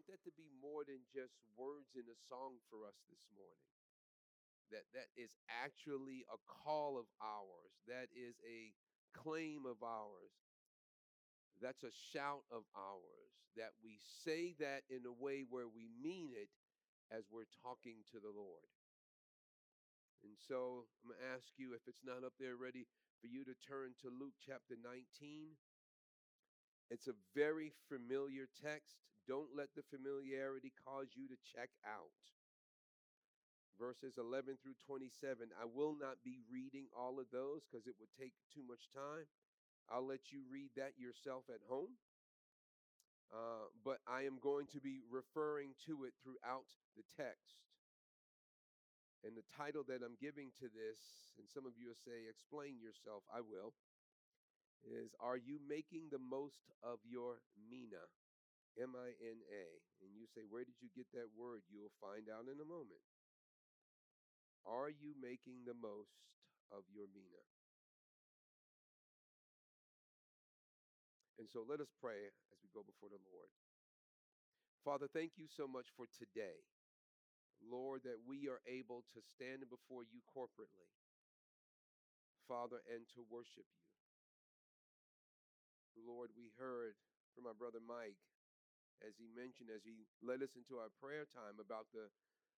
want that to be more than just words in a song for us this morning. That that is actually a call of ours. That is a claim of ours. That's a shout of ours. That we say that in a way where we mean it as we're talking to the Lord. And so I'm going to ask you, if it's not up there ready, for you to turn to Luke chapter 19. It's a very familiar text. Don't let the familiarity cause you to check out. Verses 11 through 27. I will not be reading all of those because it would take too much time. I'll let you read that yourself at home. Uh, but I am going to be referring to it throughout the text. And the title that I'm giving to this, and some of you will say, explain yourself, I will is Are you making the most of your Mina? M I N A. And you say, Where did you get that word? You'll find out in a moment. Are you making the most of your Mina? And so let us pray as we go before the Lord. Father, thank you so much for today. Lord, that we are able to stand before you corporately, Father, and to worship you. Lord, we heard from our brother Mike as he mentioned, as he led us into our prayer time about the,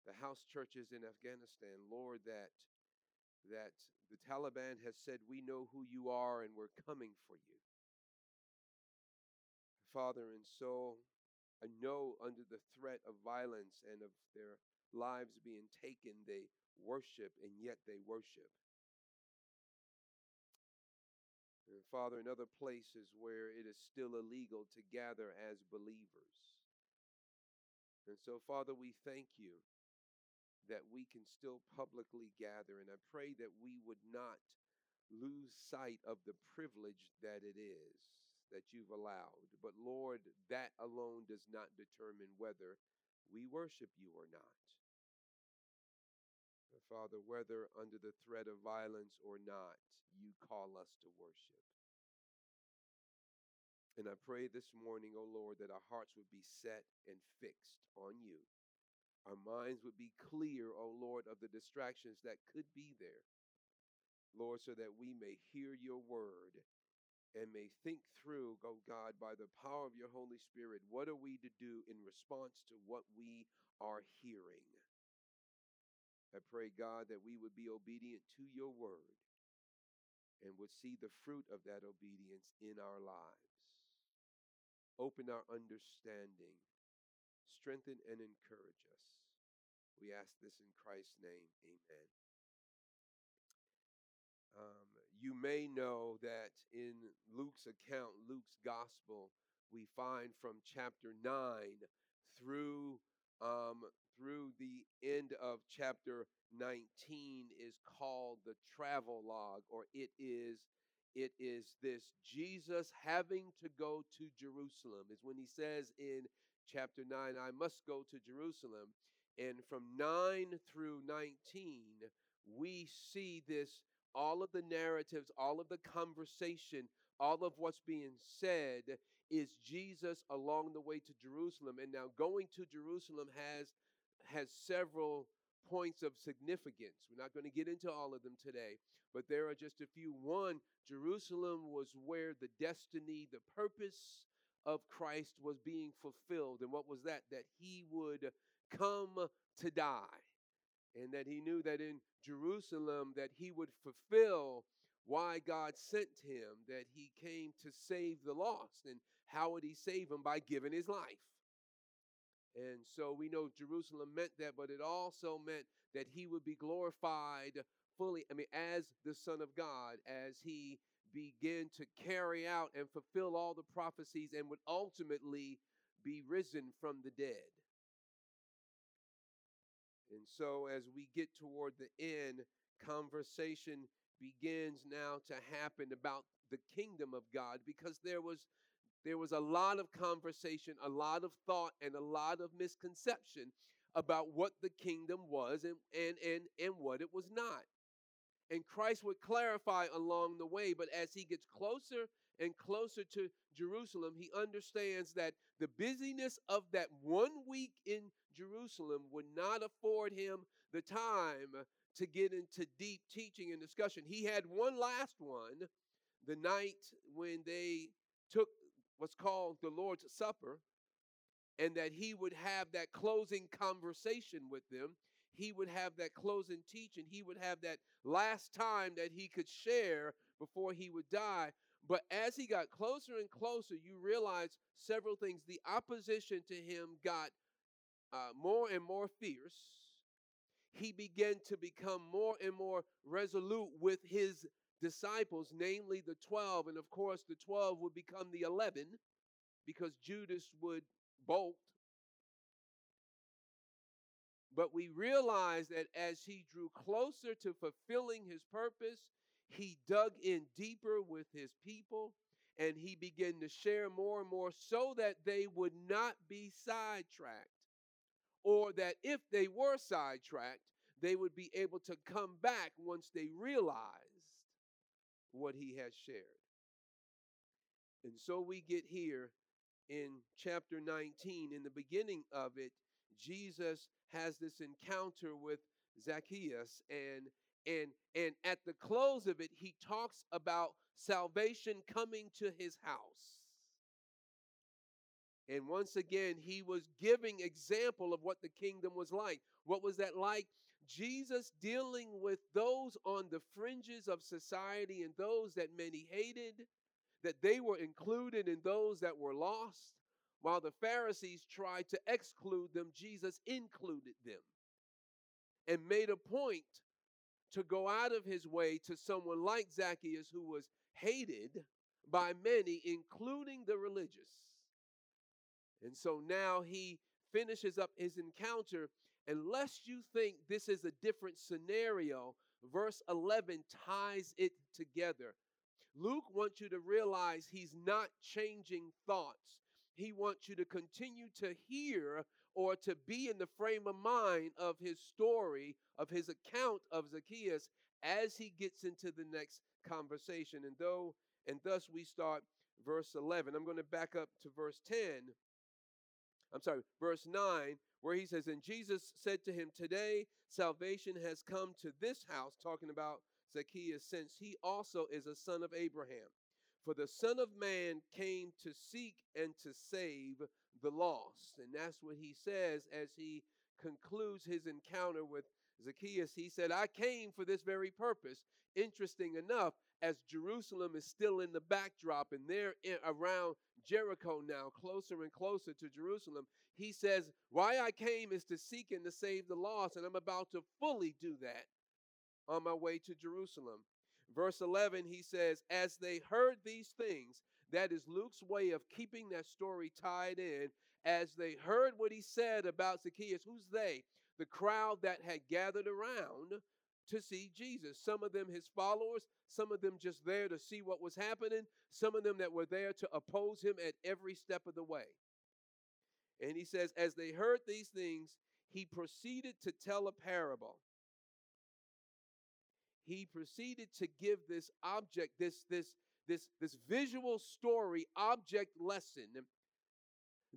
the house churches in Afghanistan, Lord, that that the Taliban has said, We know who you are and we're coming for you. Father, and so I know under the threat of violence and of their lives being taken, they worship and yet they worship. Father, in other places where it is still illegal to gather as believers. And so, Father, we thank you that we can still publicly gather. And I pray that we would not lose sight of the privilege that it is that you've allowed. But Lord, that alone does not determine whether we worship you or not. Father, whether under the threat of violence or not, you call us to worship. And I pray this morning, O oh Lord, that our hearts would be set and fixed on you. Our minds would be clear, O oh Lord, of the distractions that could be there. Lord, so that we may hear your word and may think through, oh God, by the power of your Holy Spirit, what are we to do in response to what we are hearing? I pray, God, that we would be obedient to your word and would see the fruit of that obedience in our lives. Open our understanding, strengthen and encourage us. We ask this in Christ's name. Amen. Um, you may know that in Luke's account, Luke's gospel, we find from chapter 9 through um, through the end of chapter 19 is called the travelogue or it is it is this Jesus having to go to Jerusalem is when he says in chapter 9 I must go to Jerusalem and from 9 through 19 we see this all of the narratives all of the conversation all of what's being said is Jesus along the way to Jerusalem and now going to Jerusalem has has several points of significance. We're not going to get into all of them today, but there are just a few. One, Jerusalem was where the destiny, the purpose of Christ was being fulfilled. And what was that? That he would come to die. And that he knew that in Jerusalem that he would fulfill why God sent him, that he came to save the lost. And how would he save them? By giving his life. And so we know Jerusalem meant that, but it also meant that he would be glorified fully, I mean, as the Son of God, as he began to carry out and fulfill all the prophecies and would ultimately be risen from the dead. And so, as we get toward the end, conversation begins now to happen about the kingdom of God because there was there was a lot of conversation, a lot of thought, and a lot of misconception about what the kingdom was and, and, and, and what it was not. And Christ would clarify along the way, but as he gets closer and closer to Jerusalem, he understands that the busyness of that one week in Jerusalem would not afford him the time to get into deep teaching and discussion. He had one last one the night when they took what's called the Lord's Supper, and that he would have that closing conversation with them. He would have that closing teaching. He would have that last time that he could share before he would die. But as he got closer and closer, you realize several things. The opposition to him got uh, more and more fierce. He began to become more and more resolute with his disciples, namely the 12. And of course, the 12 would become the 11 because Judas would bolt. But we realize that as he drew closer to fulfilling his purpose, he dug in deeper with his people and he began to share more and more so that they would not be sidetracked. Or that if they were sidetracked, they would be able to come back once they realized what he has shared. And so we get here in chapter 19. In the beginning of it, Jesus has this encounter with Zacchaeus and and and at the close of it he talks about salvation coming to his house. And once again he was giving example of what the kingdom was like. What was that like? Jesus dealing with those on the fringes of society and those that many hated, that they were included in those that were lost. While the Pharisees tried to exclude them, Jesus included them and made a point to go out of his way to someone like Zacchaeus who was hated by many, including the religious. And so now he finishes up his encounter Unless you think this is a different scenario, verse 11 ties it together. Luke wants you to realize he's not changing thoughts. He wants you to continue to hear or to be in the frame of mind of his story, of his account of Zacchaeus as he gets into the next conversation. And though and thus we start verse 11. I'm going to back up to verse 10. I'm sorry, verse 9 where he says, And Jesus said to him, Today salvation has come to this house, talking about Zacchaeus, since he also is a son of Abraham. For the Son of Man came to seek and to save the lost. And that's what he says as he concludes his encounter with Zacchaeus. He said, I came for this very purpose. Interesting enough, as Jerusalem is still in the backdrop and they're in, around Jericho now, closer and closer to Jerusalem, he says, Why I came is to seek and to save the lost, and I'm about to fully do that on my way to Jerusalem. Verse 11, he says, As they heard these things, that is Luke's way of keeping that story tied in. As they heard what he said about Zacchaeus, who's they? The crowd that had gathered around to see Jesus. Some of them his followers, some of them just there to see what was happening, some of them that were there to oppose him at every step of the way. And he says, As they heard these things, he proceeded to tell a parable. He proceeded to give this object, this, this, this, this visual story, object lesson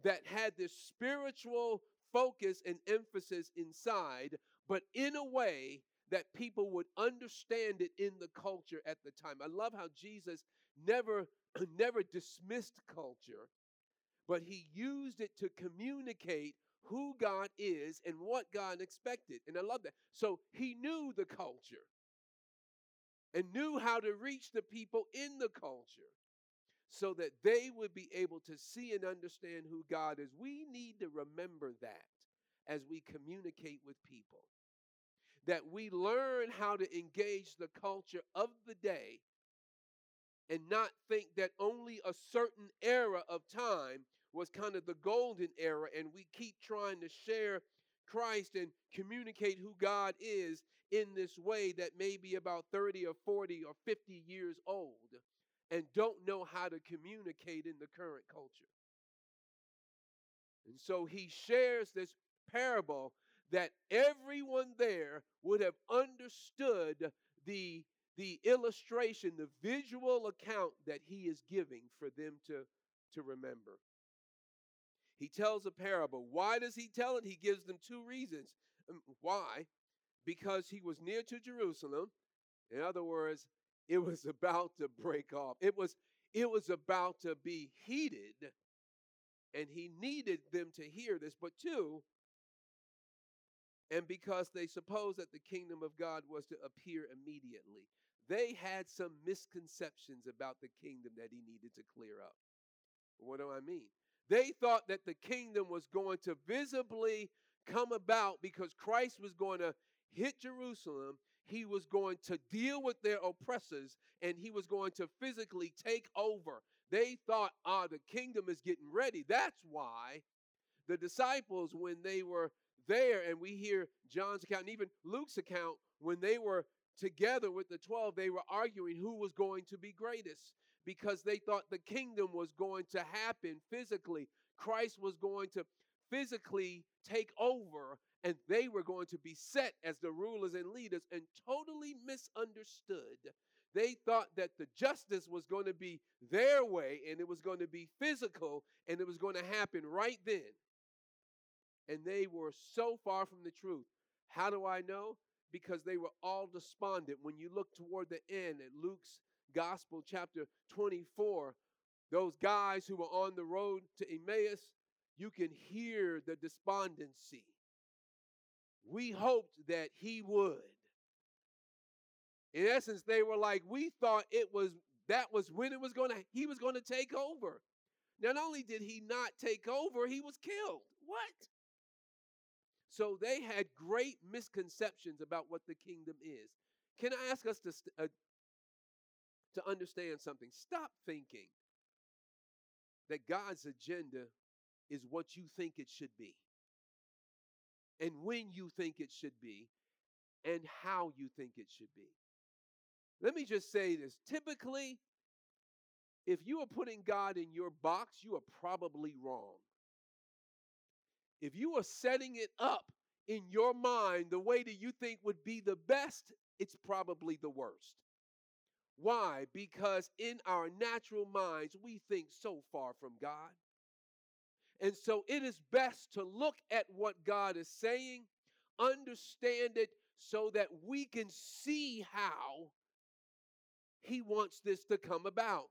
that had this spiritual focus and emphasis inside, but in a way that people would understand it in the culture at the time. I love how Jesus never never dismissed culture but he used it to communicate who God is and what God expected. And I love that. So he knew the culture and knew how to reach the people in the culture so that they would be able to see and understand who God is. We need to remember that as we communicate with people. That we learn how to engage the culture of the day and not think that only a certain era of time was kind of the golden era, and we keep trying to share Christ and communicate who God is in this way that may be about 30 or 40 or 50 years old and don't know how to communicate in the current culture. And so he shares this parable that everyone there would have understood the the illustration, the visual account that he is giving for them to, to remember. He tells a parable. Why does he tell it? He gives them two reasons. Um, why? Because he was near to Jerusalem. In other words, it was about to break off. It was it was about to be heated and he needed them to hear this. But two, and because they supposed that the kingdom of God was to appear immediately, they had some misconceptions about the kingdom that he needed to clear up. What do I mean? They thought that the kingdom was going to visibly come about because Christ was going to hit Jerusalem. He was going to deal with their oppressors and he was going to physically take over. They thought, ah, the kingdom is getting ready. That's why the disciples, when they were there, and we hear John's account and even Luke's account, when they were together with the 12, they were arguing who was going to be greatest because they thought the kingdom was going to happen physically. Christ was going to physically take over and they were going to be set as the rulers and leaders and totally misunderstood. They thought that the justice was going to be their way and it was going to be physical and it was going to happen right then. And they were so far from the truth. How do I know? Because they were all despondent. When you look toward the end at Luke's Gospel, chapter 24, those guys who were on the road to Emmaus, you can hear the despondency. We hoped that he would. In essence, they were like, we thought it was that was when it was to he was to take over. Not only did he not take over, he was killed. What? So they had great misconceptions about what the kingdom is. Can I ask us to uh, to understand something? Stop thinking that God's agenda is what you think it should be. And when you think it should be, and how you think it should be. Let me just say this. Typically, if you are putting God in your box, you are probably wrong. If you are setting it up in your mind the way that you think would be the best, it's probably the worst. Why? Because in our natural minds, we think so far from God. And so it is best to look at what God is saying, understand it, so that we can see how He wants this to come about.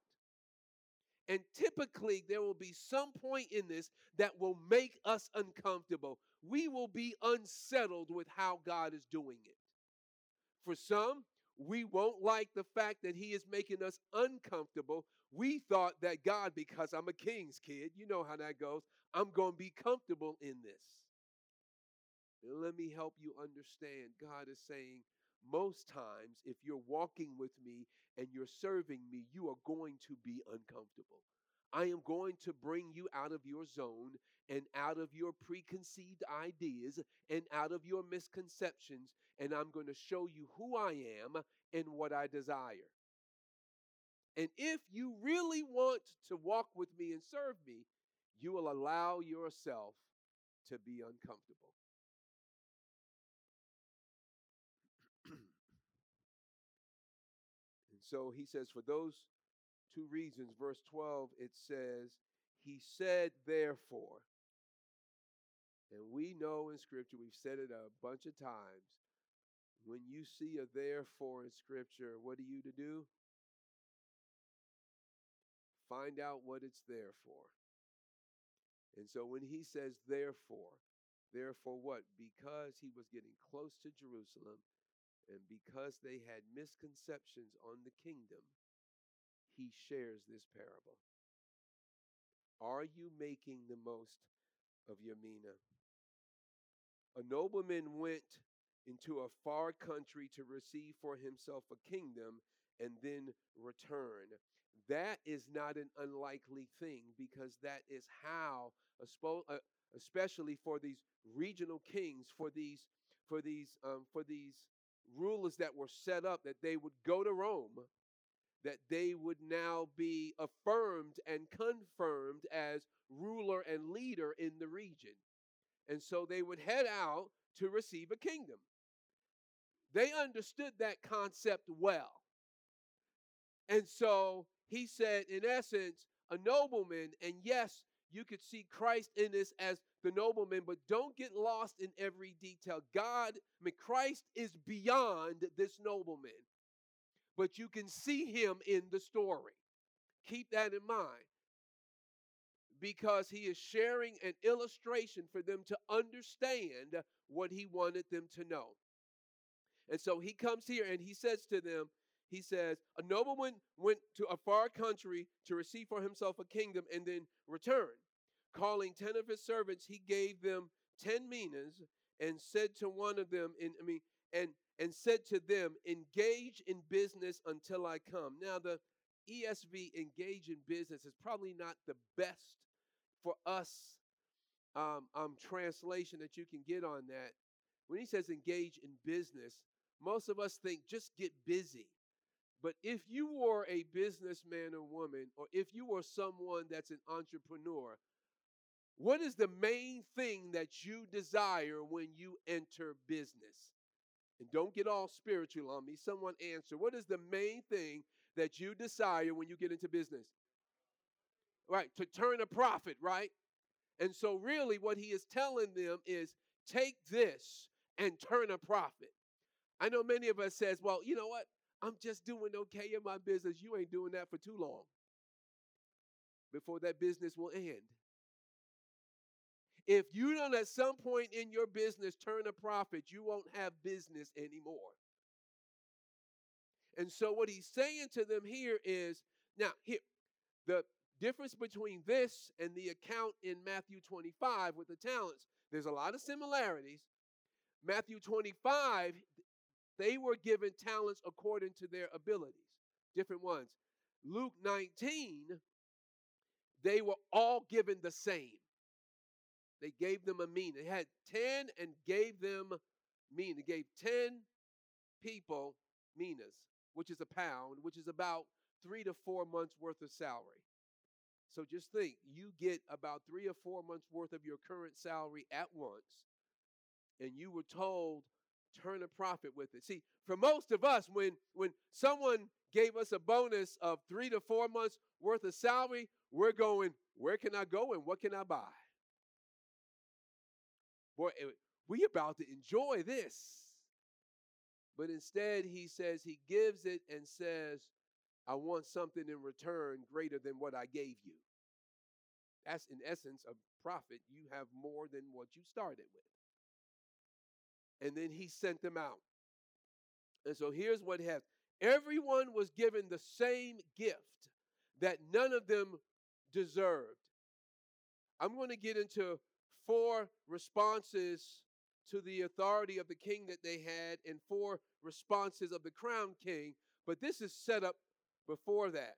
And typically, there will be some point in this that will make us uncomfortable. We will be unsettled with how God is doing it. For some, we won't like the fact that He is making us uncomfortable. We thought that God, because I'm a king's kid, you know how that goes, I'm going to be comfortable in this. Let me help you understand. God is saying, most times, if you're walking with me and you're serving me, you are going to be uncomfortable. I am going to bring you out of your zone and out of your preconceived ideas and out of your misconceptions, and I'm going to show you who I am and what I desire. And if you really want to walk with me and serve me, you will allow yourself to be uncomfortable. So he says, for those two reasons, verse 12, it says, He said, therefore. And we know in Scripture, we've said it a bunch of times, when you see a therefore in Scripture, what are you to do? Find out what it's there for. And so when he says therefore, therefore what? Because he was getting close to Jerusalem and because they had misconceptions on the kingdom, he shares this parable. Are you making the most of your mina? A nobleman went into a far country to receive for himself a kingdom and then return. That is not an unlikely thing because that is how, uh, especially for these regional kings, for these, for these, um, for these rulers that were set up that they would go to Rome, that they would now be affirmed and confirmed as ruler and leader in the region. And so they would head out to receive a kingdom. They understood that concept well. And so he said, in essence, a nobleman, and yes, you could see Christ in this as the nobleman, but don't get lost in every detail. God, I mean, Christ is beyond this nobleman, but you can see him in the story. Keep that in mind because he is sharing an illustration for them to understand what he wanted them to know. And so he comes here and he says to them, he says, A nobleman went to a far country to receive for himself a kingdom and then return. Calling ten of his servants, he gave them ten minas and said to one of them, in, I mean, and and said to them, Engage in business until I come. Now, the ESV engage in business is probably not the best for us um, um, translation that you can get on that. When he says engage in business, most of us think just get busy. But if you were a businessman or woman, or if you were someone that's an entrepreneur, what is the main thing that you desire when you enter business? And don't get all spiritual on me. Someone answer. What is the main thing that you desire when you get into business? Right, to turn a profit, right? And so, really, what he is telling them is take this and turn a profit. I know many of us says, well, you know what? I'm just doing okay in my business. You ain't doing that for too long before that business will end. If you don't at some point in your business turn a profit, you won't have business anymore. And so what he's saying to them here is now here the difference between this and the account in Matthew 25 with the talents, there's a lot of similarities. Matthew 25, they were given talents according to their abilities, different ones. Luke 19, they were all given the same. They gave them a mean. They had 10 and gave them mean. They gave 10 people minas, which is a pound, which is about three to four months worth of salary. So just think, you get about three or four months worth of your current salary at once, and you were told turn a profit with it. See, for most of us, when when someone gave us a bonus of three to four months worth of salary, we're going, where can I go and what can I buy? Boy, eh, we about to enjoy this. But instead, he says he gives it and says, I want something in return greater than what I gave you. That's in essence a profit. You have more than what you started with. And then he sent them out. And so here's what happened everyone was given the same gift that none of them deserved. I'm going to get into four responses to the authority of the king that they had and four responses of the crown king, but this is set up before that.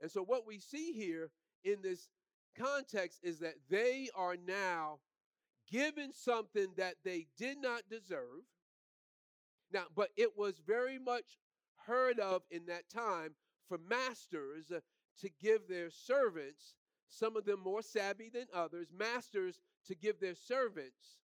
And so, what we see here in this context is that they are now given something that they did not deserve. Now, but it was very much heard of in that time for masters to give their servants, some of them more savvy than others, masters to give their servants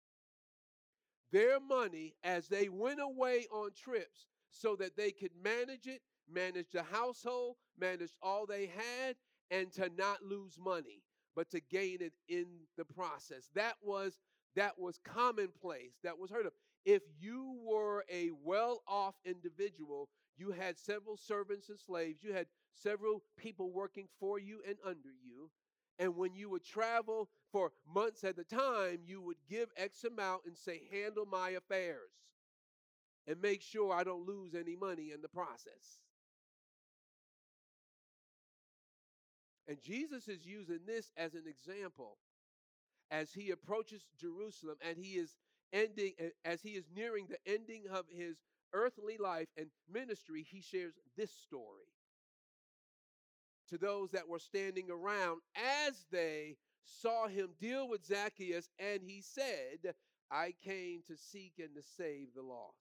their money as they went away on trips so that they could manage it, manage the household, manage all they had, and to not lose money, but to gain it in the process. That was that was commonplace. That was heard of. If you were a well-off individual, you had several servants and slaves, you had several people working for you and under you, and when you would travel for months at a time, you would give X amount and say, handle my affairs and make sure I don't lose any money in the process. And Jesus is using this as an example as he approaches Jerusalem and he is ending, as he is nearing the ending of his earthly life and ministry, he shares this story to those that were standing around as they saw him deal with Zacchaeus, and he said, I came to seek and to save the lost.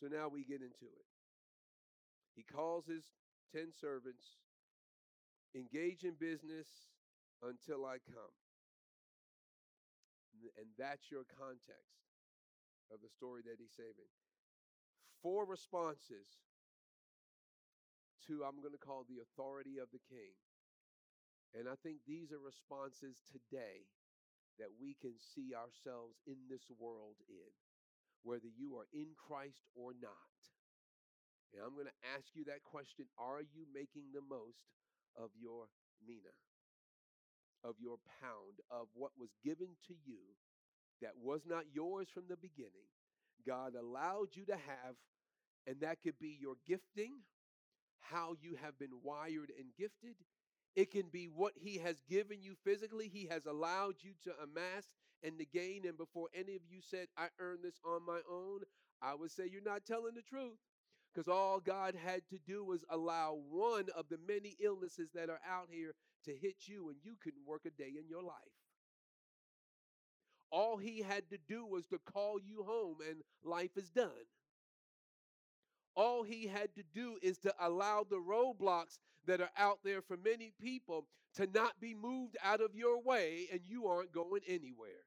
So now we get into it. He calls his 10 servants, engage in business until I come. And that's your context of the story that he's saving. Four responses to, I'm going to call the authority of the king. And I think these are responses today that we can see ourselves in this world in, whether you are in Christ or not. And I'm going to ask you that question Are you making the most of your mina, of your pound, of what was given to you that was not yours from the beginning? God allowed you to have, and that could be your gifting, how you have been wired and gifted. It can be what He has given you physically, He has allowed you to amass and to gain. And before any of you said, I earned this on my own, I would say you're not telling the truth. Because all God had to do was allow one of the many illnesses that are out here to hit you, and you couldn't work a day in your life. All he had to do was to call you home, and life is done. All he had to do is to allow the roadblocks that are out there for many people to not be moved out of your way, and you aren't going anywhere.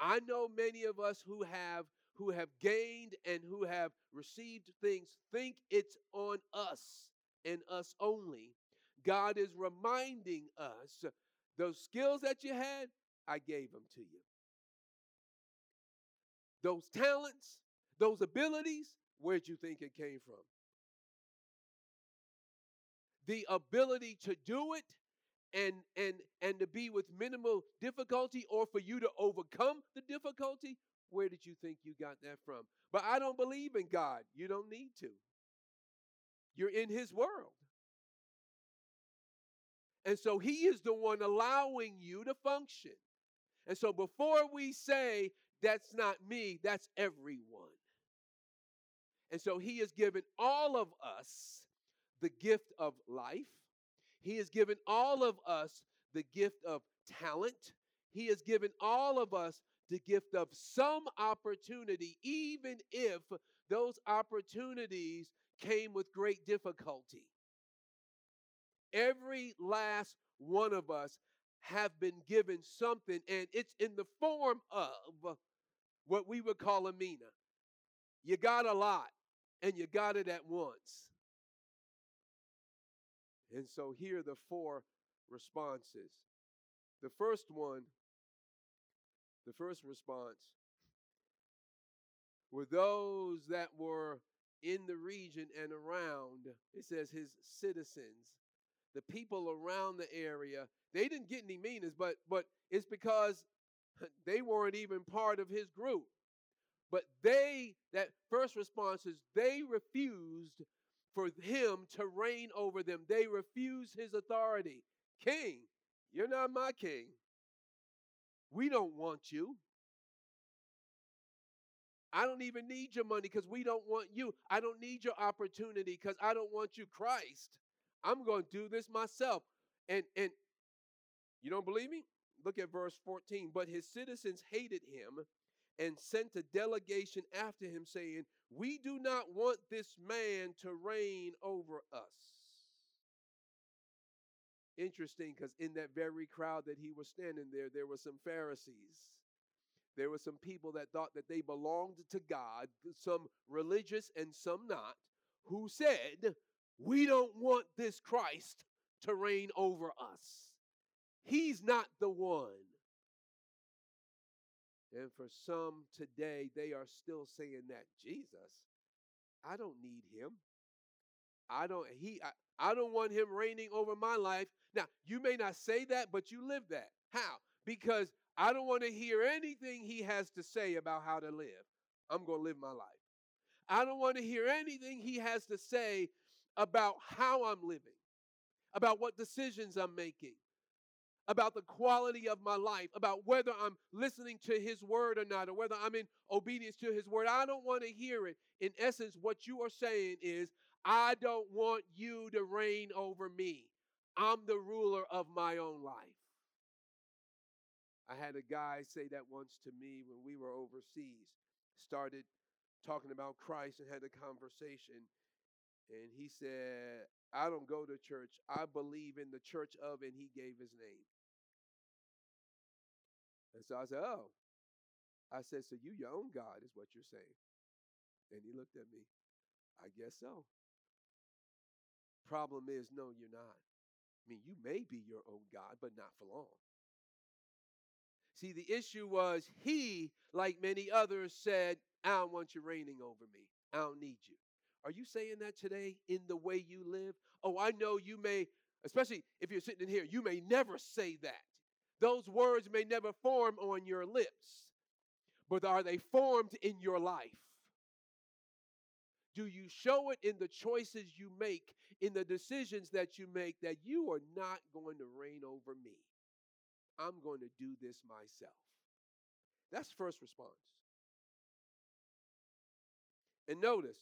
I know many of us who have who have gained and who have received things think it's on us and us only. God is reminding us those skills that you had, I gave them to you. Those talents, those abilities, where'd you think it came from? The ability to do it and and and to be with minimal difficulty or for you to overcome the difficulty? Where did you think you got that from? But i don't believe in god. You don't need to. You're in his world. And so he is the one allowing you to function. And so before we say that's not me that's everyone and so he has given all of us the gift of life he has given all of us the gift of talent. He has given all of us the gift of some opportunity, even if those opportunities came with great difficulty. Every last one of us have been given something, and it's in the form of what we would call a mina. You got a lot, and you got it at once. And so here are the four responses. The first one, the first response, were those that were in the region and around, it says his citizens, the people around the area, they didn't get any minas, but but it's because they weren't even part of his group. But they, that first response is they refused for him to reign over them. They refuse his authority. King, you're not my king. We don't want you. I don't even need your money because we don't want you. I don't need your opportunity because I don't want you, Christ. I'm going to do this myself. And and you don't believe me? Look at verse 14. But his citizens hated him and sent a delegation after him, saying, We do not want this man to reign over us. Interesting, because in that very crowd that he was standing there, there were some Pharisees. There were some people that thought that they belonged to God, some religious and some not, who said, We don't want this Christ to reign over us. He's not the one. And for some today, they are still saying that Jesus, I don't need him. I don't he I, I don't want him reigning over my life. Now, you may not say that, but you live that. How? Because I don't want to hear anything he has to say about how to live. I'm going to live my life. I don't want to hear anything he has to say about how I'm living, about what decisions I'm making, about the quality of my life, about whether I'm listening to his word or not, or whether I'm in obedience to his word. I don't want to hear it. In essence, what you are saying is, I don't want you to reign over me. I'm the ruler of my own life. I had a guy say that once to me when we were overseas, started talking about Christ and had a conversation. And he said, I don't go to church. I believe in the church of, and he gave his name. And so I said, Oh. I said, So you your own God, is what you're saying. And he looked at me. I guess so. Problem is, no, you're not. I mean, you may be your own God, but not for long. See, the issue was he, like many others, said, I don't want you reigning over me. I don't need you. Are you saying that today in the way you live? Oh, I know you may, especially if you're sitting in here, you may never say that. Those words may never form on your lips, but are they formed in your life? Do you show it in the choices you make, in the decisions that you make, that you are not going to reign over me? I'm going to do this myself. That's first response. And notice,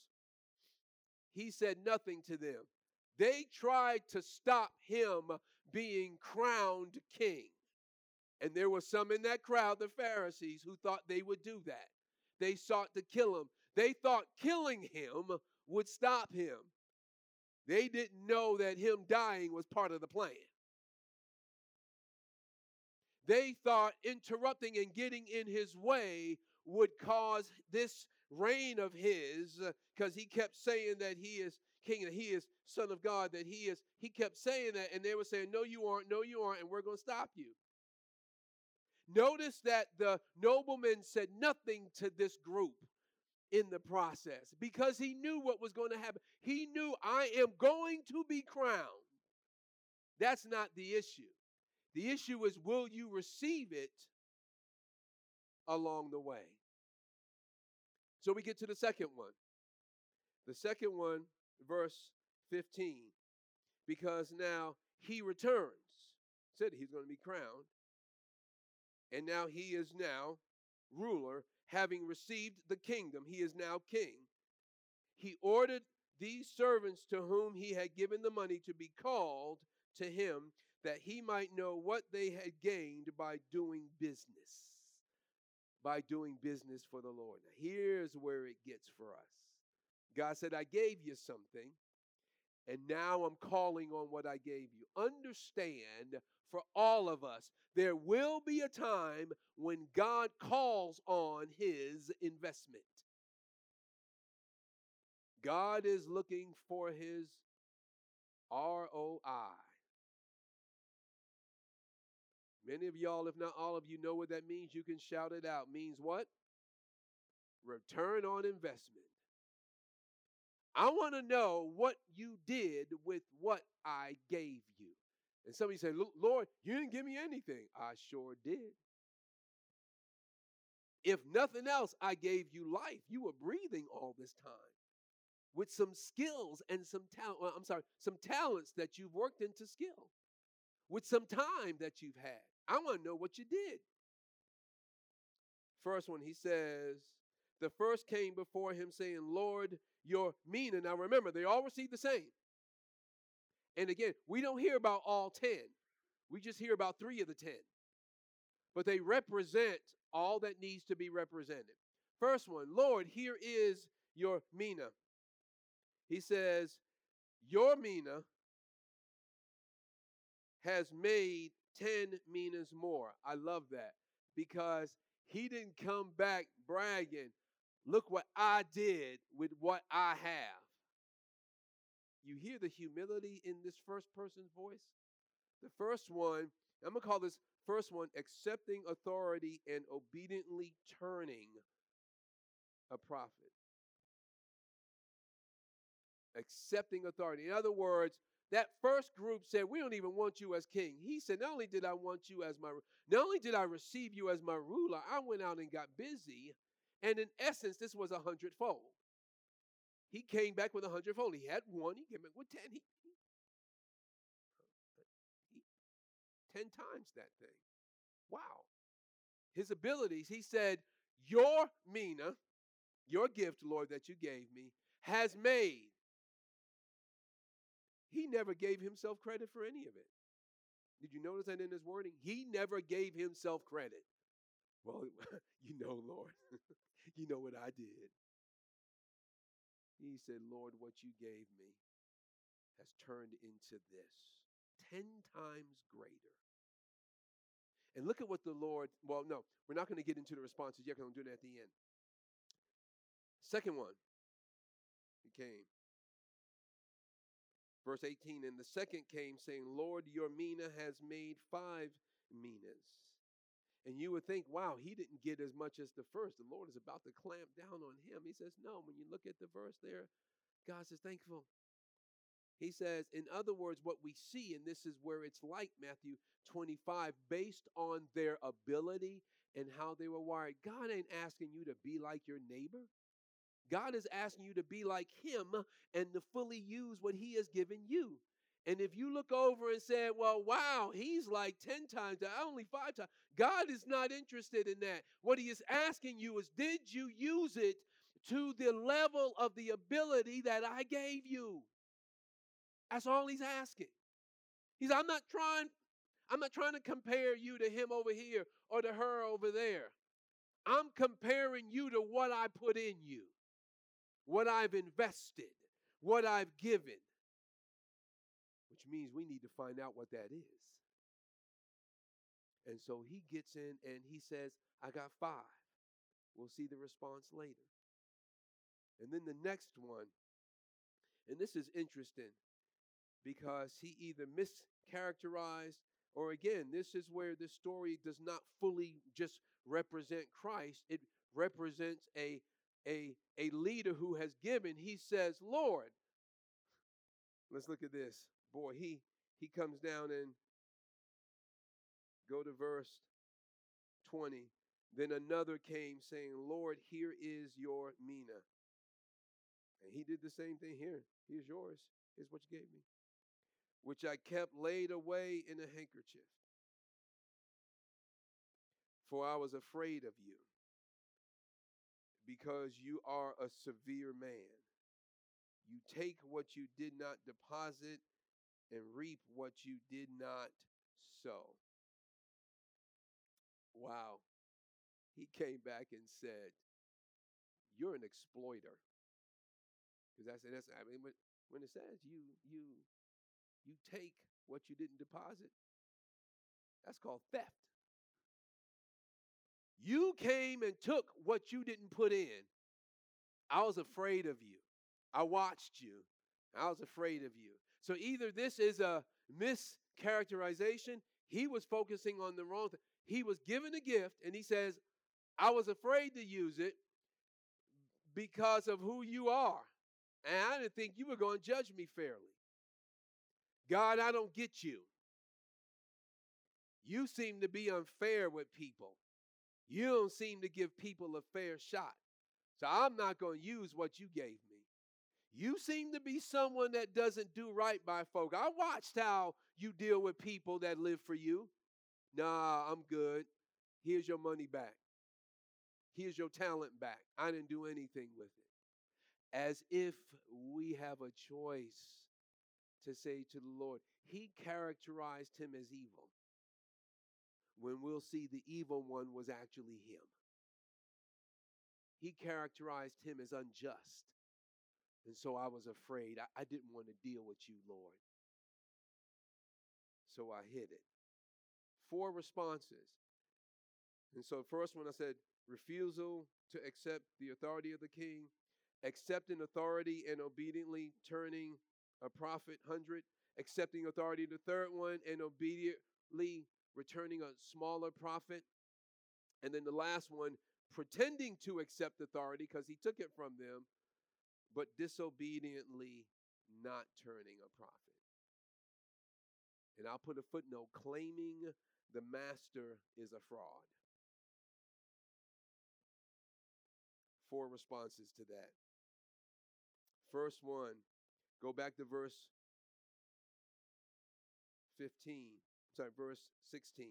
he said nothing to them. They tried to stop him being crowned king. And there were some in that crowd, the Pharisees, who thought they would do that. They sought to kill him. They thought killing him would stop him. They didn't know that him dying was part of the plan. They thought interrupting and getting in his way would cause this reign of his, uh, because he kept saying that he is king and he is son of God, that he is, he kept saying that, and they were saying, No, you aren't, no, you aren't, and we're going to stop you. Notice that the nobleman said nothing to this group in the process because he knew what was going to happen. He knew I am going to be crowned. That's not the issue. The issue is will you receive it along the way? So we get to the second one. The second one, verse 15. Because now he returns. Said he's going to be crowned. And now he is now ruler, having received the kingdom. He is now king. He ordered these servants to whom he had given the money to be called to him that he might know what they had gained by doing business. By doing business for the Lord. Now, here's where it gets for us. God said, I gave you something, and now I'm calling on what I gave you. Understand for all of us, there will be a time when God calls on his investment. God is looking for his ROI. Many of y'all, if not all of you, know what that means. You can shout it out. Means what? Return on investment. I want to know what you did with what I gave you. And somebody said, Lord, you didn't give me anything. I sure did. If nothing else, I gave you life. You were breathing all this time with some skills and some talent. Well, uh, I'm sorry, some talents that you've worked into skill, with some time that you've had. I want to know what you did. First one, he says, the first came before him saying, Lord, your mina. Now remember, they all received the same. And again, we don't hear about all 10. We just hear about three of the 10. But they represent all that needs to be represented. First one, Lord, here is your mina. He says, Your mina has made 10 minas more. I love that because he didn't come back bragging, look what I did with what I have. You hear the humility in this first person's voice? The first one, I'm going to call this first one accepting authority and obediently turning a profit. Accepting authority. In other words, that first group said, We don't even want you as king. He said, Not only did I want you as my, not only did I receive you as my ruler, I went out and got busy. And in essence, this was a hundredfold. He came back with a hundredfold. He had one, he came back with ten. He, he, ten times that thing. Wow. His abilities, he said, Your mina, your gift, Lord, that you gave me, has made he never gave himself credit for any of it. Did you notice that in his wording? He never gave himself credit. Well, you know, Lord, you know what I did. He said, Lord, what you gave me has turned into this 10 times greater. And look at what the Lord, well, no, we're not going to get into the responses yet because I'm doing it at the end. Second one, he came Verse 18, and the second came saying, Lord, your mina has made five minas. And you would think, wow, he didn't get as much as the first. The Lord is about to clamp down on him. He says, no, when you look at the verse there, God says, thankful. He says, in other words, what we see, and this is where it's like Matthew 25, based on their ability and how they were wired. God ain't asking you to be like your neighbor. God is asking you to be like him and to fully use what he has given you. And if you look over and say, well, wow, he's like 10 times, only five times, God is not interested in that. What he is asking you is, did you use it to the level of the ability that I gave you? That's all he's asking. He's, I'm not trying, I'm not trying to compare you to him over here or to her over there. I'm comparing you to what I put in you what I've invested, what I've given. Means we need to find out what that is. And so he gets in and he says, I got five. We'll see the response later. And then the next one, and this is interesting because he either mischaracterized or again, this is where this story does not fully just represent Christ, it represents a a, a leader who has given, he says, Lord, let's look at this. Boy, he he comes down and go to verse 20. Then another came saying, Lord, here is your mina. And he did the same thing here. Here's yours. Here's what you gave me. Which I kept laid away in a handkerchief. For I was afraid of you because you are a severe man. You take what you did not deposit and reap what you did not sow. Wow. He came back and said, You're an exploiter. Because that's, that's I mean, when it says you you you take what you didn't deposit, that's called theft. You came and took what you didn't put in. I was afraid of you. I watched you. I was afraid of you. So either this is a mischaracterization, he was focusing on the wrong thing. He was given a gift and he says, I was afraid to use it because of who you are. And I didn't think you were going to judge me fairly. God, I don't get you. You seem to be unfair with people. You don't seem to give people a fair shot. So I'm not going to use what you gave me. You seem to be someone that doesn't do right by folk. I watched how you deal with people that live for you. Nah, I'm good. Here's your money back. Here's your talent back. I didn't do anything with it. As if we have a choice to say to the Lord, He characterized him as evil when we'll see the evil one was actually him. He characterized him as unjust. And so I was afraid. I, I didn't want to deal with you, Lord. So I hid it. Four responses. And so, first one I said, refusal to accept the authority of the king, accepting authority and obediently turning a profit hundred, accepting authority the third one, and obediently returning a smaller profit. And then the last one, pretending to accept authority because he took it from them, but disobediently not turning a profit. And I'll put a footnote claiming the master is a fraud. Four responses to that. First one, go back to verse 15 sorry, verse 16.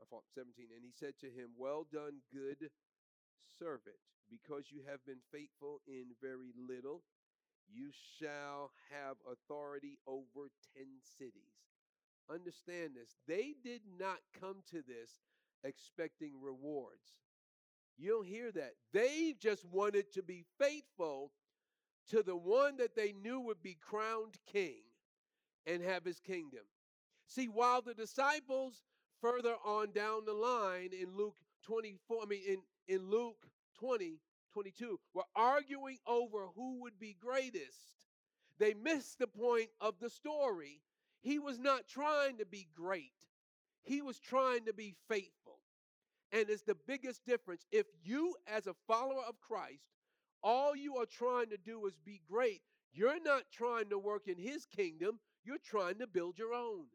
I thought 17. And he said to him, Well done, good servant, because you have been faithful in very little, you shall have authority over 10 cities. Understand this. They did not come to this expecting rewards. You don't hear that. They just wanted to be faithful to the one that they knew would be crowned king and have his kingdom. See, while the disciples further on down the line in Luke 24, I mean, in, in Luke 20, 22, were arguing over who would be greatest, they missed the point of the story. He was not trying to be great, he was trying to be faithful. And it's the biggest difference. If you, as a follower of Christ, all you are trying to do is be great, you're not trying to work in his kingdom, you're trying to build your own.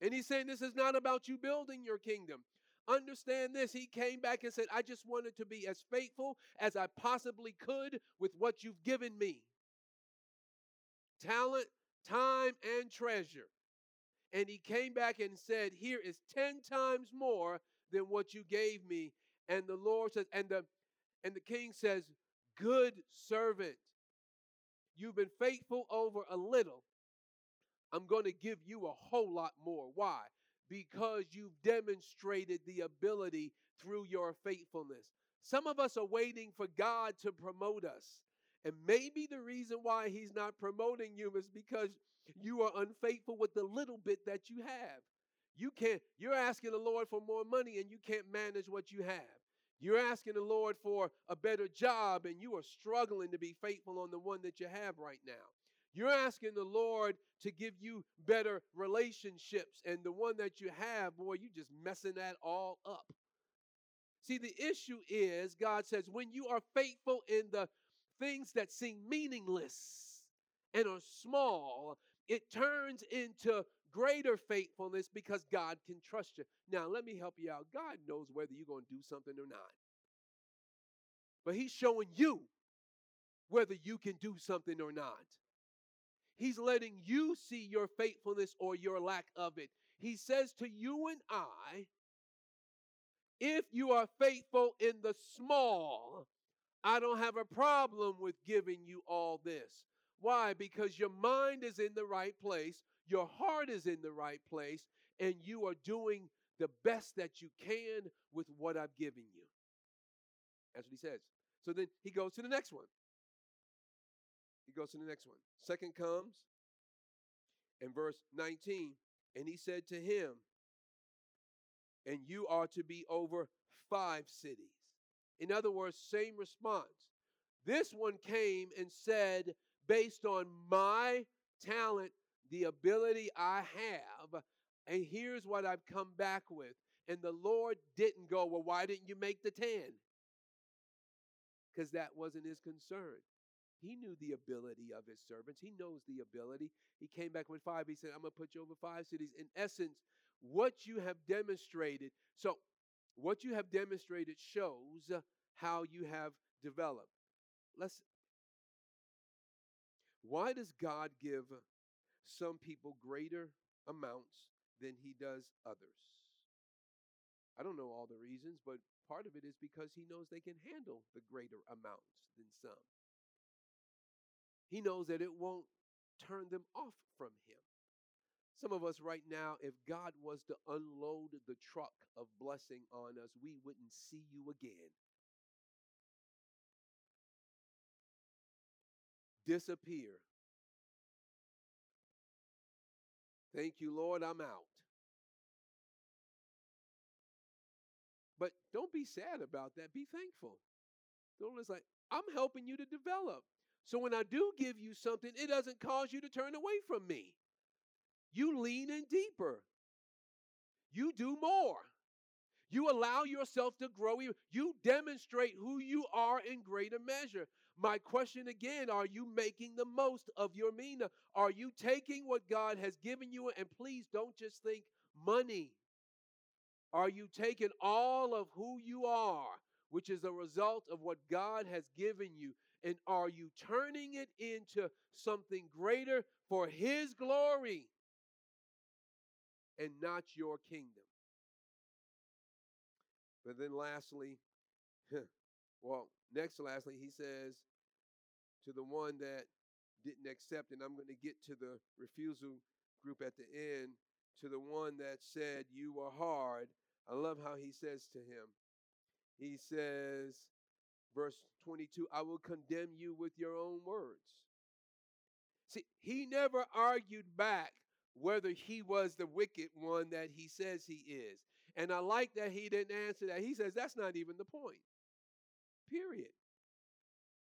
And he's saying this is not about you building your kingdom. Understand this. He came back and said, I just wanted to be as faithful as I possibly could with what you've given me talent, time, and treasure. And he came back and said, Here is 10 times more than what you gave me. And the Lord says, and the and the king says, Good servant. You've been faithful over a little. I'm going to give you a whole lot more. Why? Because you've demonstrated the ability through your faithfulness. Some of us are waiting for God to promote us. And maybe the reason why He's not promoting you is because you are unfaithful with the little bit that you have. You can't, you're asking the Lord for more money and you can't manage what you have. You're asking the Lord for a better job and you are struggling to be faithful on the one that you have right now. You're asking the Lord to give you better relationships, and the one that you have, boy, you're just messing that all up. See, the issue is, God says, when you are faithful in the things that seem meaningless and are small, it turns into greater faithfulness because God can trust you. Now, let me help you out. God knows whether you're going to do something or not. But He's showing you whether you can do something or not. He's letting you see your faithfulness or your lack of it. He says to you and I, if you are faithful in the small, I don't have a problem with giving you all this. Why? Because your mind is in the right place, your heart is in the right place, and you are doing the best that you can with what I've given you. That's what he says. So then he goes to the next one. He goes to the next one. Second comes in verse 19, and he said to him, And you are to be over five cities. In other words, same response. This one came and said, Based on my talent, the ability I have, and here's what I've come back with. And the Lord didn't go, Well, why didn't you make the 10? Because that wasn't his concern. He knew the ability of his servants. He knows the ability. He came back with five. He said, I'm going to put you over five cities. In essence, what you have demonstrated, so what you have demonstrated shows uh, how you have developed. Let's why does God give some people greater amounts than he does others? I don't know all the reasons, but part of it is because he knows they can handle the greater amounts than some. He knows that it won't turn them off from Him. Some of us right now, if God was to unload the truck of blessing on us, we wouldn't see you again. Disappear. Thank you, Lord, I'm out. But don't be sad about that. Be thankful. Don't just like, I'm helping you to develop. So when I do give you something, it doesn't cause you to turn away from me. You lean in deeper. You do more. You allow yourself to grow. You demonstrate who you are in greater measure. My question again are you making the most of your mina? Are you taking what God has given you? And please don't just think money. Are you taking all of who you are, which is a result of what God has given you, and are you turning it into something greater for His glory and not your kingdom? But then, lastly, well, next, lastly, he says to the one that didn't accept, and I'm going to get to the refusal group at the end, to the one that said, You are hard. I love how he says to him, He says, Verse 22 I will condemn you with your own words. See, he never argued back whether he was the wicked one that he says he is. And I like that he didn't answer that. He says that's not even the point. Period.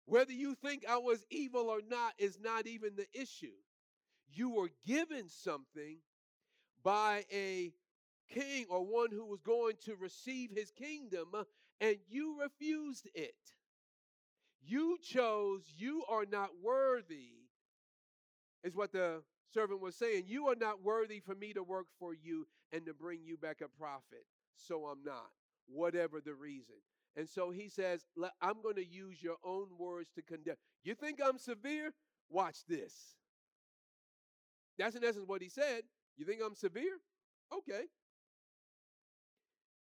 Whether you think I was evil or not is not even the issue. You were given something by a king or one who was going to receive his kingdom, uh, and you refused it. You chose, you are not worthy, is what the servant was saying. You are not worthy for me to work for you and to bring you back a profit. So I'm not, whatever the reason. And so he says, I'm going to use your own words to condemn. You think I'm severe? Watch this. That's in essence what he said. You think I'm severe? Okay.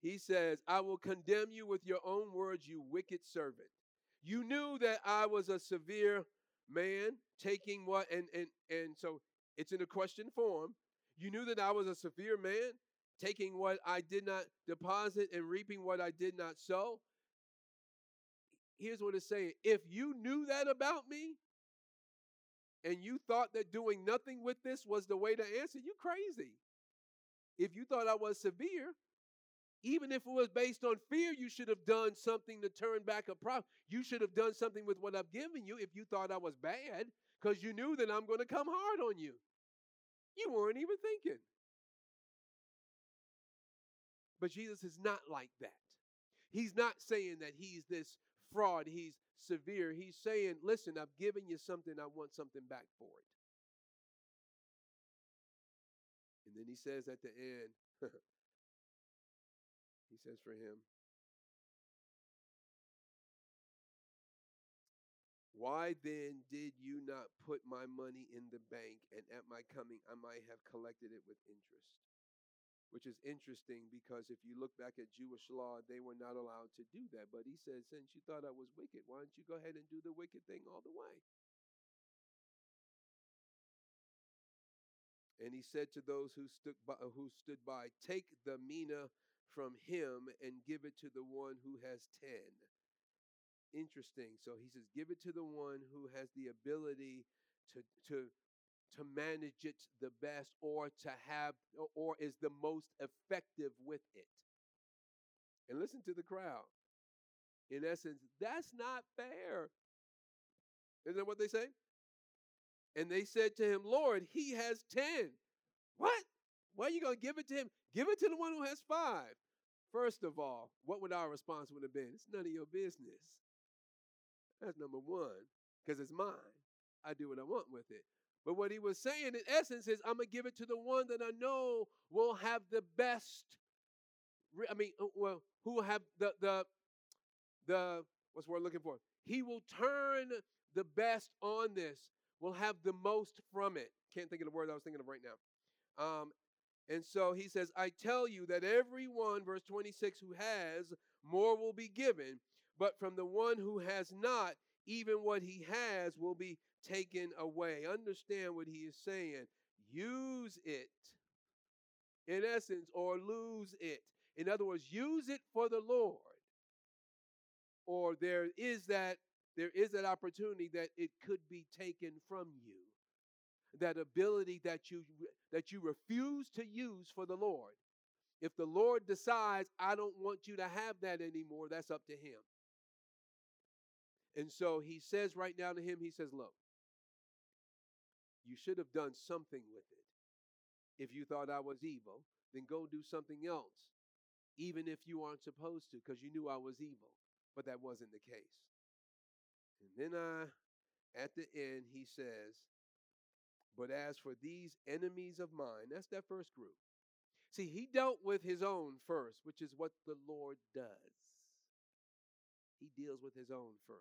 He says, I will condemn you with your own words, you wicked servant. You knew that I was a severe man, taking what, and, and, and so it's in a question form. You knew that I was a severe man, taking what I did not deposit and reaping what I did not sow. Here's what it's saying if you knew that about me, and you thought that doing nothing with this was the way to answer, you crazy. If you thought I was severe, even if it was based on fear, you should have done something to turn back a profit. You should have done something with what I've given you if you thought I was bad, because you knew that I'm going to come hard on you. You weren't even thinking. But Jesus is not like that. He's not saying that he's this fraud, he's severe. He's saying, listen, I've given you something, I want something back for it. And then he says at the end, he says for him, Why then did you not put my money in the bank, and at my coming I might have collected it with interest? which is interesting because if you look back at Jewish law, they were not allowed to do that. But he said, since you thought I was wicked, why don't you go ahead and do the wicked thing all the way? And he said to those who stood by, who stood by, take the mina from him and give it to the one who has ten. Interesting. So he says, give it to the one who has the ability to to to manage it the best or to have or is the most effective with it. And listen to the crowd. In essence, that's not fair. Isn't that what they say? And they said to him, Lord, he has 10. What? Why are you going to give it to him? Give it to the one who has five. First of all, what would our response would have been? It's none of your business. That's number one, because it's mine. I do what I want with it. But what he was saying in essence is, I'm going to give it to the one that I know will have the best. I mean, uh, well, who have the, the, the, what's what we're looking for? He will turn the best on this, will have the most from it. Can't think of the word I was thinking of right now. Um, and so he says, I tell you that everyone, verse 26, who has, more will be given, but from the one who has not, even what he has will be taken away. Understand what he is saying. Use it, in essence, or lose it. In other words, use it for the Lord. Or there is that there is that opportunity that it could be taken from you. That ability that you that you refuse to use for the Lord. If the Lord decides, I don't want you to have that anymore, that's up to him. And so he says right now to him, he says, Look, you should have done something with it. If you thought I was evil, then go do something else, even if you aren't supposed to, because you knew I was evil. But that wasn't the case. And then I, at the end, he says, But as for these enemies of mine, that's that first group. See, he dealt with his own first, which is what the Lord does. He deals with his own first.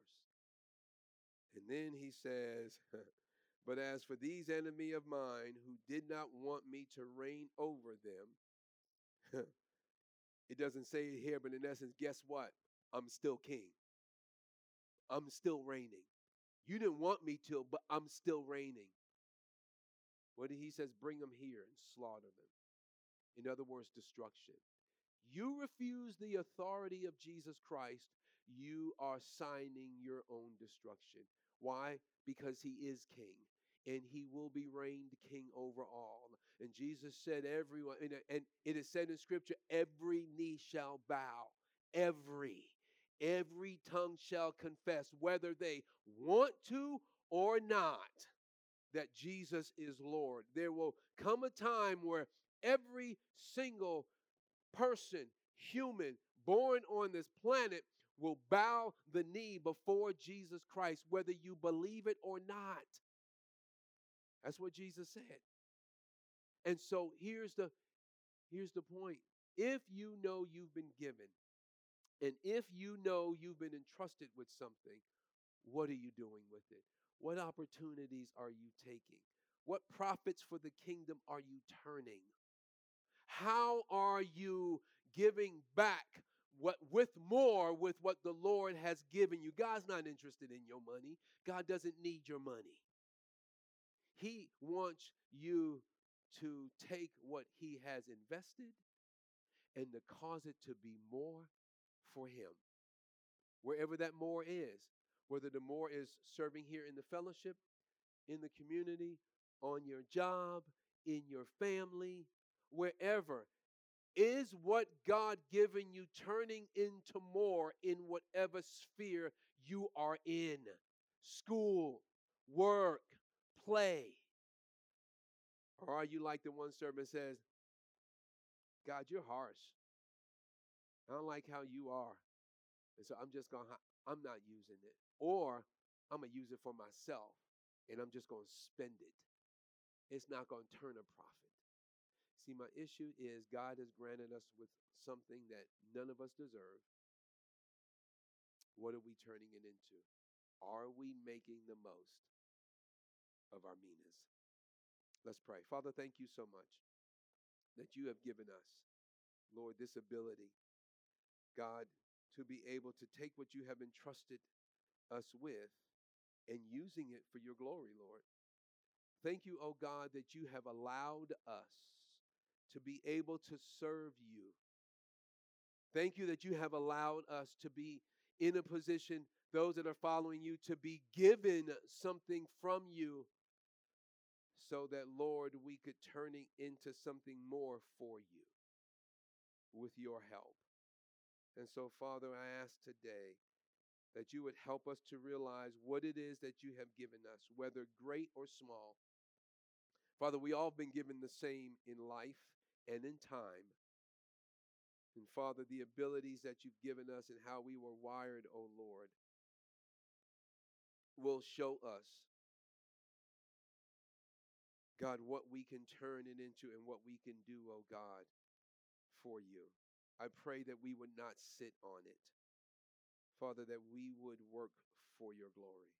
And then he says, But as for these enemy of mine who did not want me to reign over them, it doesn't say it here, but in essence, guess what? I'm still king. I'm still reigning. You didn't want me to, but I'm still reigning. What he says, bring them here and slaughter them. In other words, destruction. You refuse the authority of Jesus Christ, you are signing your own destruction. Why? Because he is king and he will be reigned king over all. And Jesus said, Everyone, and it is said in scripture, every knee shall bow. Every, every tongue shall confess, whether they want to or not, that Jesus is Lord. There will come a time where every single person, human, born on this planet will bow the knee before Jesus Christ, whether you believe it or not. That's what Jesus said. And so here's the here's the point. If you know you've been given, and if you know you've been entrusted with something, what are you doing with it? What opportunities are you taking? What profits for the kingdom are you turning? How are you giving back what with more with what the Lord has given you? God's not interested in your money. God doesn't need your money. He wants you to take what he has invested and to cause it to be more for him. Wherever that more is, whether the more is serving here in the fellowship, in the community, on your job, in your family, wherever, is what God given you turning into more in whatever sphere you are in school, work, play? Or are you like the one servant says, God, you're harsh. I don't like how you are. And so I'm just going to, I'm not using it. Or I'm going to use it for myself and I'm just going to spend it. It's not going to turn a profit. See, my issue is God has granted us with something that none of us deserve. What are we turning it into? Are we making the most of our minas? Let's pray. Father, thank you so much that you have given us, Lord, this ability, God, to be able to take what you have entrusted us with and using it for your glory, Lord. Thank you, oh God, that you have allowed us to be able to serve you. Thank you that you have allowed us to be in a position, those that are following you, to be given something from you so that, Lord, we could turn it into something more for you with your help. And so, Father, I ask today that you would help us to realize what it is that you have given us, whether great or small. Father, we all have been given the same in life and in time. And Father, the abilities that you've given us and how we were wired, O oh Lord, will show us God, what we can turn it into and what we can do, oh God, for you. I pray that we would not sit on it. Father, that we would work for your glory.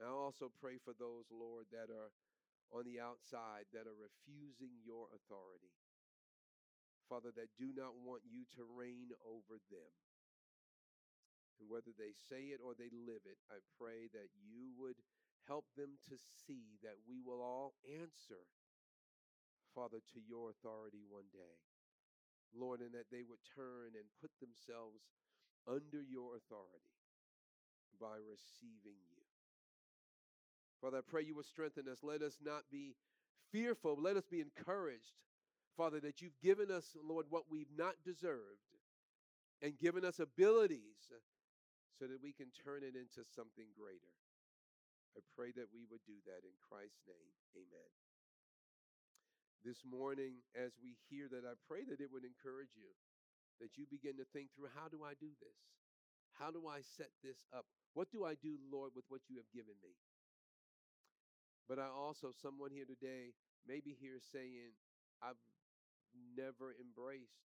I also pray for those, Lord, that are on the outside, that are refusing your authority. Father, that do not want you to reign over them. And whether they say it or they live it, I pray that you would Help them to see that we will all answer, Father, to your authority one day. Lord, and that they would turn and put themselves under your authority by receiving you. Father, I pray you will strengthen us. Let us not be fearful. Let us be encouraged, Father, that you've given us, Lord, what we've not deserved and given us abilities so that we can turn it into something greater. I pray that we would do that in Christ's name. Amen. This morning, as we hear that, I pray that it would encourage you, that you begin to think through how do I do this? How do I set this up? What do I do, Lord, with what you have given me? But I also, someone here today, maybe here saying, I've never embraced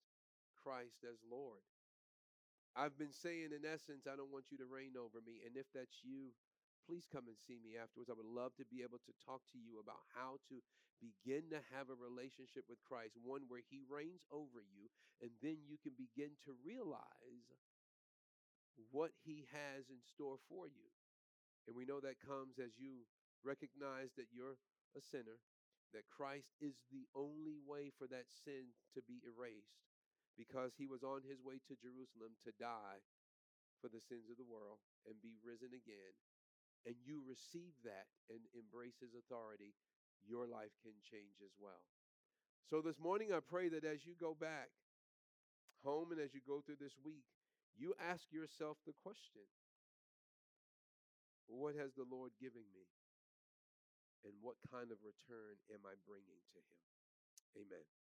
Christ as Lord. I've been saying, in essence, I don't want you to reign over me. And if that's you, please come and see me afterwards. I would love to be able to talk to you about how to begin to have a relationship with Christ, one where He reigns over you, and then you can begin to realize what He has in store for you. And we know that comes as you recognize that you're a sinner, that Christ is the only way for that sin to be erased because he was on his way to Jerusalem to die for the sins of the world and be risen again and you receive that and embrace his authority, your life can change as well. So this morning, I pray that as you go back home and as you go through this week, you ask yourself the question what has the Lord given me? And what kind of return am I bringing to Him? Amen.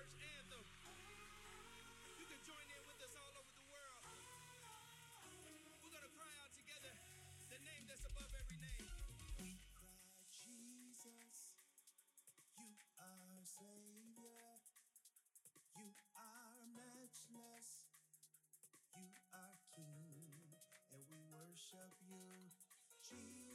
church anthem. You can join in with us all over the world. We're going to cry out together the name that's above every name. Cry, Jesus, you are Savior. You are matchless. You are King, and we worship you, Jesus.